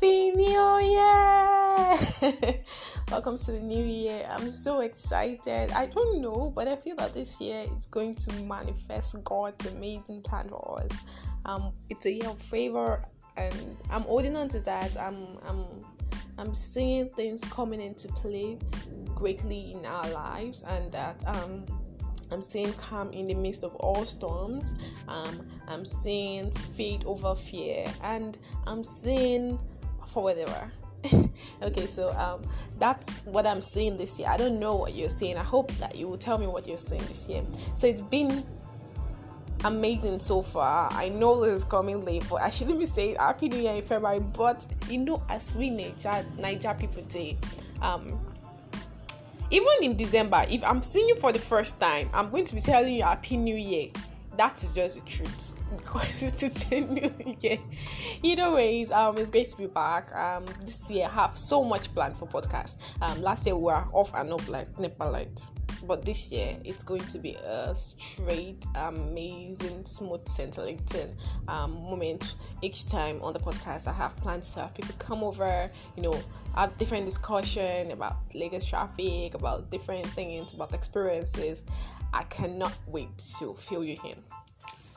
Happy New Year! Welcome to the new year. I'm so excited. I don't know, but I feel that this year it's going to manifest God's amazing plan for us. Um, it's a year of favor, and I'm holding on to that. I'm, I'm, I'm seeing things coming into play greatly in our lives, and that um, I'm seeing calm in the midst of all storms. Um, I'm seeing faith over fear, and I'm seeing forward whatever. okay, so um, that's what I'm seeing this year. I don't know what you're seeing. I hope that you will tell me what you're seeing this year. So it's been amazing so far. I know this is coming late, but I shouldn't be saying Happy New Year in February. But you know, as we Naija, Naija people say, um, even in December, if I'm seeing you for the first time, I'm going to be telling you Happy New Year. That is just the truth because it's a new year. Either ways, um, it's great to be back. Um, this year I have so much planned for podcast. Um, last year we were off and up like NEPA light, but this year it's going to be a straight, amazing, smooth, scintillating um moment each time on the podcast. I have plans to have people come over, you know, have different discussion about Lagos traffic, about different things, about experiences. I cannot wait to fill you in.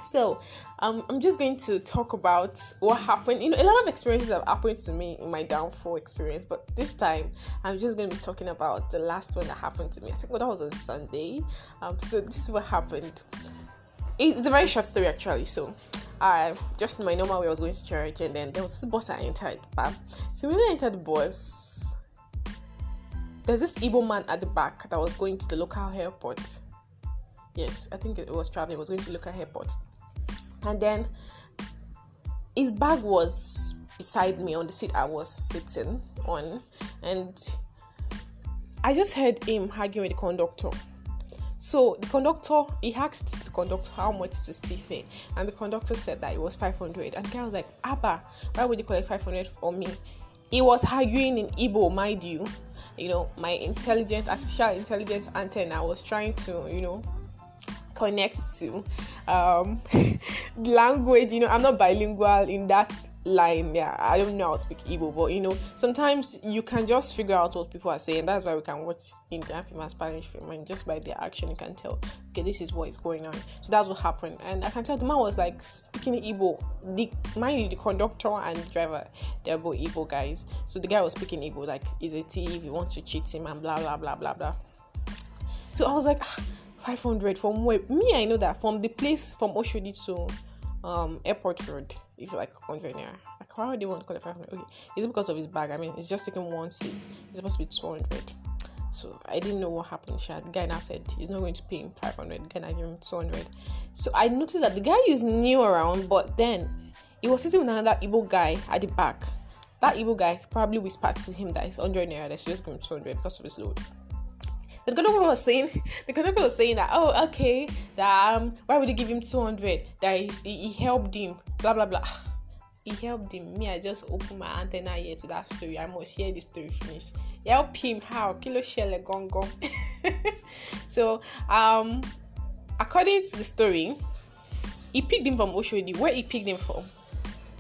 So, um, I'm just going to talk about what happened. You know, a lot of experiences have happened to me in my downfall experience, but this time I'm just going to be talking about the last one that happened to me. I think well, that was on Sunday. Um, so this is what happened. It's a very short story actually. So, I just my normal way I was going to church, and then there was this bus I entered. Bam. So when I entered the bus, there's this Igbo man at the back that was going to the local airport. Yes, I think it was traveling. It was going to local airport, and then his bag was beside me on the seat I was sitting on, and I just heard him arguing with the conductor. So the conductor, he asked the conductor how much is the fare, and the conductor said that it was 500. And the guy was like, Abba, why would you collect 500 for me? He was arguing in Igbo, mind you. You know, my intelligent, artificial intelligence antenna was trying to, you know, connect to um, language. You know, I'm not bilingual in that line. Yeah, I don't know how to speak Igbo, but you know, sometimes you can just figure out what people are saying. That's why we can watch Indian film and Spanish film, and just by their action, you can tell, okay, this is what is going on. So that's what happened, and I can tell the man was like speaking Igbo. The mind the conductor and the driver, they're both Igbo guys. So the guy was speaking Igbo, like he's a thief, he wants to cheat him, and blah blah blah blah blah. So I was like. Ah, 500 from where me i know that from the place from oshodi to um airport road is like 100 naira. Like why would they want to call it 500 okay it's because of his bag? I mean it's just taking one seat. It's supposed to be 200 so i didn't know what happened. The guy now said he's not going to pay him 500 the guy now gave him 200 so i noticed that the guy is new around but then he was sitting with another Igbo guy at the back. That Igbo guy probably whispered to him that it's 100 naira that should just give him 200 because of his load the conductor was saying the conductor was saying that oh okay that um why would you give him 200 that he, he helped him blah blah blah. He helped him. Me i just opened my antenna here to that story. I must hear the story finish. Help him how? Kilo shell gong gong so um according to the story he picked him from oshodi. Where he picked him from?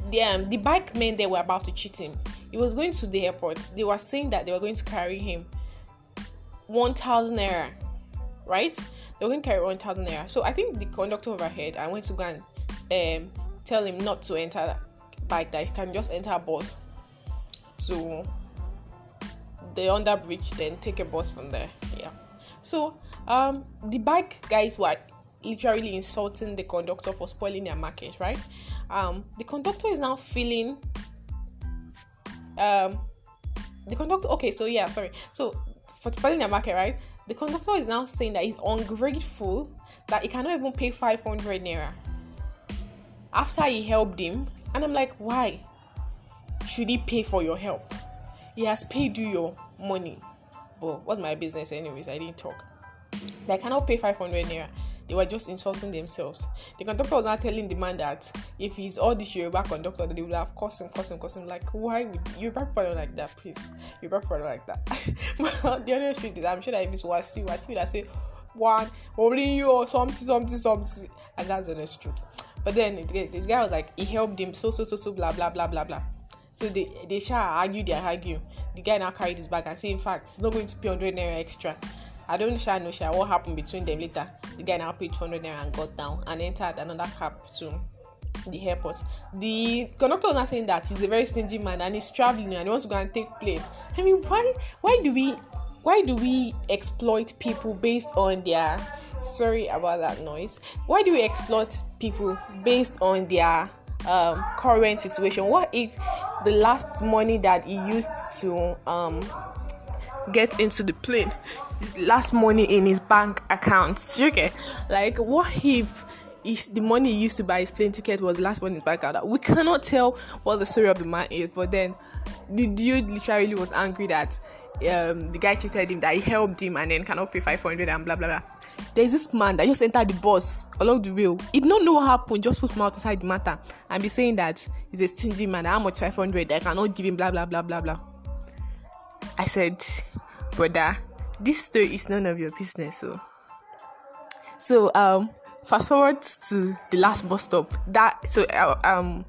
The um, the bike men they were about to cheat him. He was going to the airport. They were saying that they were going to carry him 1000 naira, right? They were going to carry 1000 naira. So I think the conductor overheard I went to go and um, tell him not to enter that bike, that he can just enter a bus to the under bridge, then take a bus from there. Yeah. So um, the bike guys were literally insulting the conductor for spoiling their market, right? Um, the conductor is now feeling um the conductor okay so yeah sorry so for spoiling the market, right? The conductor is now saying that he's ungrateful that he cannot even pay 500 naira after he helped him. And I'm like, why should he pay for your help? He has paid you your money. But what's my business, anyways? I didn't talk. They cannot pay 500 naira they were just insulting themselves. The conductor was not telling the man that if he's all this Yoruba conductor, they would have cursed him, cursed. Like, why would Yoruba people like that, please? Yoruba people like that. the honest truth is, I'm sure that if it's Wasi, Wasi would say, one, only you or something, something, something. And that's the honest truth. But then the, the guy was like, he helped him, so, so, so, so, blah, blah, blah, blah, blah. So they they shall argue, they argue. The guy now carried his bag and say, in fact, he's not going to pay 100 naira extra. I don't share no share what happened between them later. The guy now paid 200 naira and got down and entered another cab to the airport. The conductor was not saying that he's a very stingy man and he's traveling and he wants to go and take plane. I mean, why why do we why do we exploit people based on their sorry about that noise why do we exploit people based on their um, current situation what if the last money that he used to um, get into the plane is the last money in his bank account. Okay like what if is the money he used to buy his plane ticket was the last money in his bank account? We cannot tell what the story of the man is but then the dude literally was angry that um, the guy cheated him that he helped him and then cannot pay 500 and blah blah blah. There's this man that just entered the bus along the way. He did not know what happened just put mouth inside the matter and be saying that he's a stingy man how much 500 i cannot give him blah blah blah blah blah i said brother this story is none of your business so so um fast forward to the last bus stop that so uh, um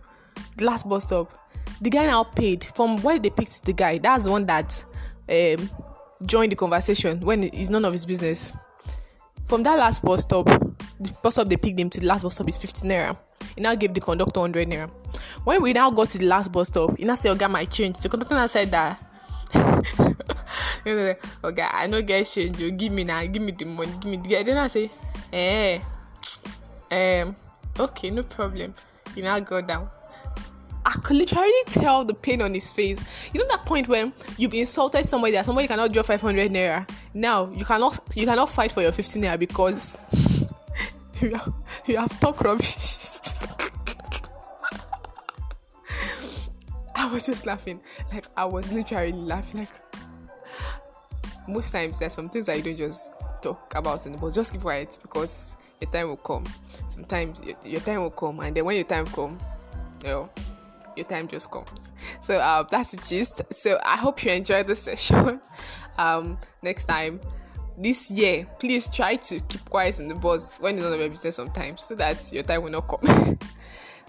the last bus stop the guy now paid from where they picked the guy that's the one that um joined the conversation when it's none of his business from that last bus stop, the bus stop they picked him to the last bus stop is 15 naira. He now gave the conductor 100 naira. When we now got to the last bus stop, he now said, "Okay, my change." The conductor now said that. okay, I know get change. You give me now, give me the money, give me the. Then I say, eh, um, okay, no problem. He now go down. I could literally tell the pain on his face. You know that point when you've insulted somebody that somebody cannot draw 500 naira. Now you cannot you cannot fight for your 15 naira because you have, you have rubbish. I was just laughing. Like I was literally laughing. Like most times there's some things that you don't just talk about in the bus. Just keep quiet because your time will come. Sometimes your, your time will come, and then when your time comes, you know your time just comes. So uh, that's the gist. So I hope you enjoyed the session. um, next time, this year, please try to keep quiet in the bus when it's not your business sometimes, so that your time will not come.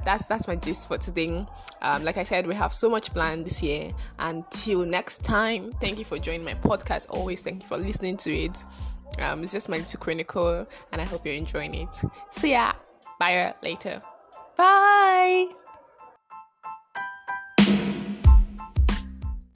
that's that's my gist for today. Um, like I said, we have so much planned this year. Until next time, thank you for joining my podcast. Always thank you for listening to it. Um, it's just my little chronicle, and I hope you're enjoying it. See ya. Bye later. Bye.